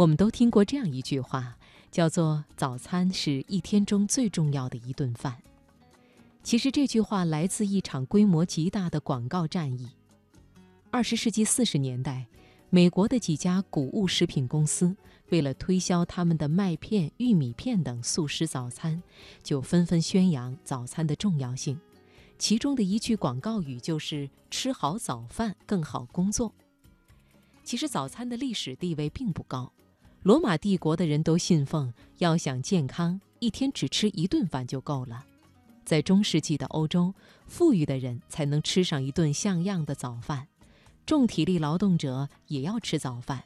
我们都听过这样一句话，叫做“早餐是一天中最重要的一顿饭”。其实这句话来自一场规模极大的广告战役。二十世纪四十年代，美国的几家谷物食品公司为了推销他们的麦片、玉米片等速食早餐，就纷纷宣扬早餐的重要性。其中的一句广告语就是“吃好早饭更好工作”。其实早餐的历史地位并不高，罗马帝国的人都信奉要想健康，一天只吃一顿饭就够了。在中世纪的欧洲，富裕的人才能吃上一顿像样的早饭，重体力劳动者也要吃早饭，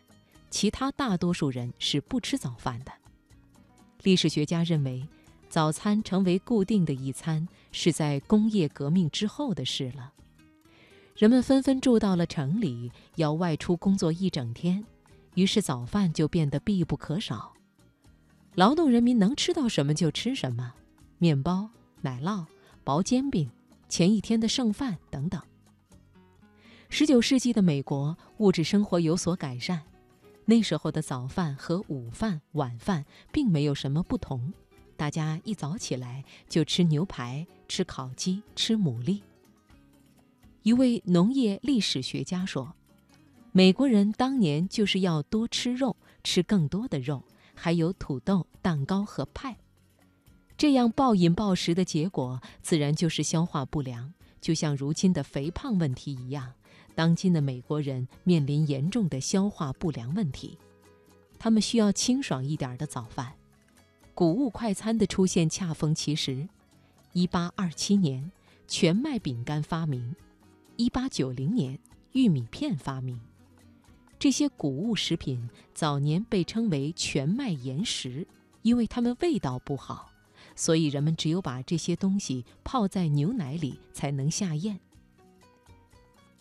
其他大多数人是不吃早饭的。历史学家认为。早餐成为固定的一餐，是在工业革命之后的事了。人们纷纷住到了城里，要外出工作一整天，于是早饭就变得必不可少。劳动人民能吃到什么就吃什么，面包、奶酪、薄煎饼、前一天的剩饭等等。十九世纪的美国物质生活有所改善，那时候的早饭和午饭、晚饭并没有什么不同。大家一早起来就吃牛排、吃烤鸡、吃牡蛎。一位农业历史学家说：“美国人当年就是要多吃肉，吃更多的肉，还有土豆、蛋糕和派。这样暴饮暴食的结果，自然就是消化不良。就像如今的肥胖问题一样，当今的美国人面临严重的消化不良问题，他们需要清爽一点的早饭。”谷物快餐的出现恰逢其时。一八二七年，全麦饼干发明；一八九零年，玉米片发明。这些谷物食品早年被称为全麦岩食，因为它们味道不好，所以人们只有把这些东西泡在牛奶里才能下咽。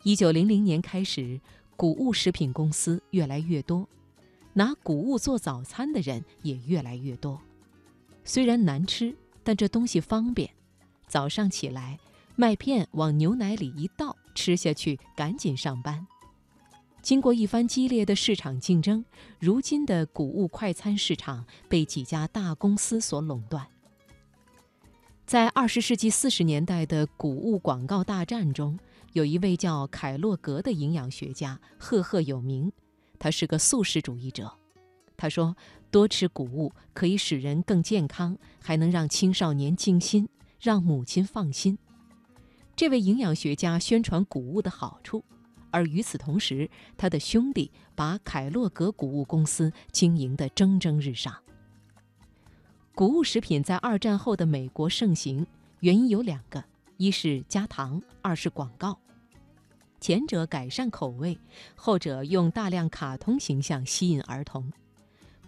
一九零零年开始，谷物食品公司越来越多，拿谷物做早餐的人也越来越多。虽然难吃，但这东西方便。早上起来，麦片往牛奶里一倒，吃下去，赶紧上班。经过一番激烈的市场竞争，如今的谷物快餐市场被几家大公司所垄断。在二十世纪四十年代的谷物广告大战中，有一位叫凯洛格的营养学家赫赫有名，他是个素食主义者。他说：“多吃谷物可以使人更健康，还能让青少年静心，让母亲放心。”这位营养学家宣传谷物的好处，而与此同时，他的兄弟把凯洛格谷物公司经营得蒸蒸日上。谷物食品在二战后的美国盛行，原因有两个：一是加糖，二是广告。前者改善口味，后者用大量卡通形象吸引儿童。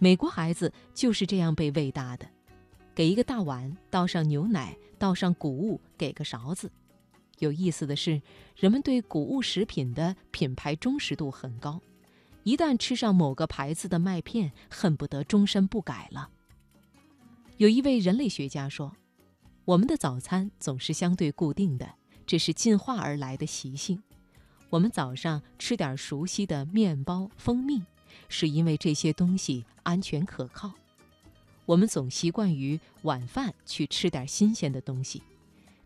美国孩子就是这样被喂大的，给一个大碗，倒上牛奶，倒上谷物，给个勺子。有意思的是，人们对谷物食品的品牌忠实度很高，一旦吃上某个牌子的麦片，恨不得终身不改了。有一位人类学家说：“我们的早餐总是相对固定的，这是进化而来的习性。我们早上吃点熟悉的面包、蜂蜜。”是因为这些东西安全可靠，我们总习惯于晚饭去吃点新鲜的东西，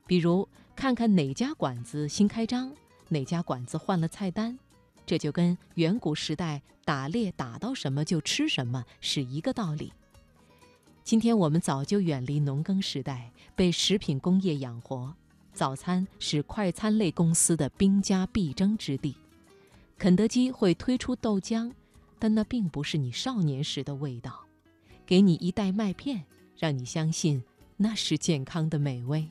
比如看看哪家馆子新开张，哪家馆子换了菜单，这就跟远古时代打猎打到什么就吃什么是一个道理。今天我们早就远离农耕时代，被食品工业养活，早餐是快餐类公司的兵家必争之地。肯德基会推出豆浆。但那并不是你少年时的味道，给你一袋麦片，让你相信那是健康的美味。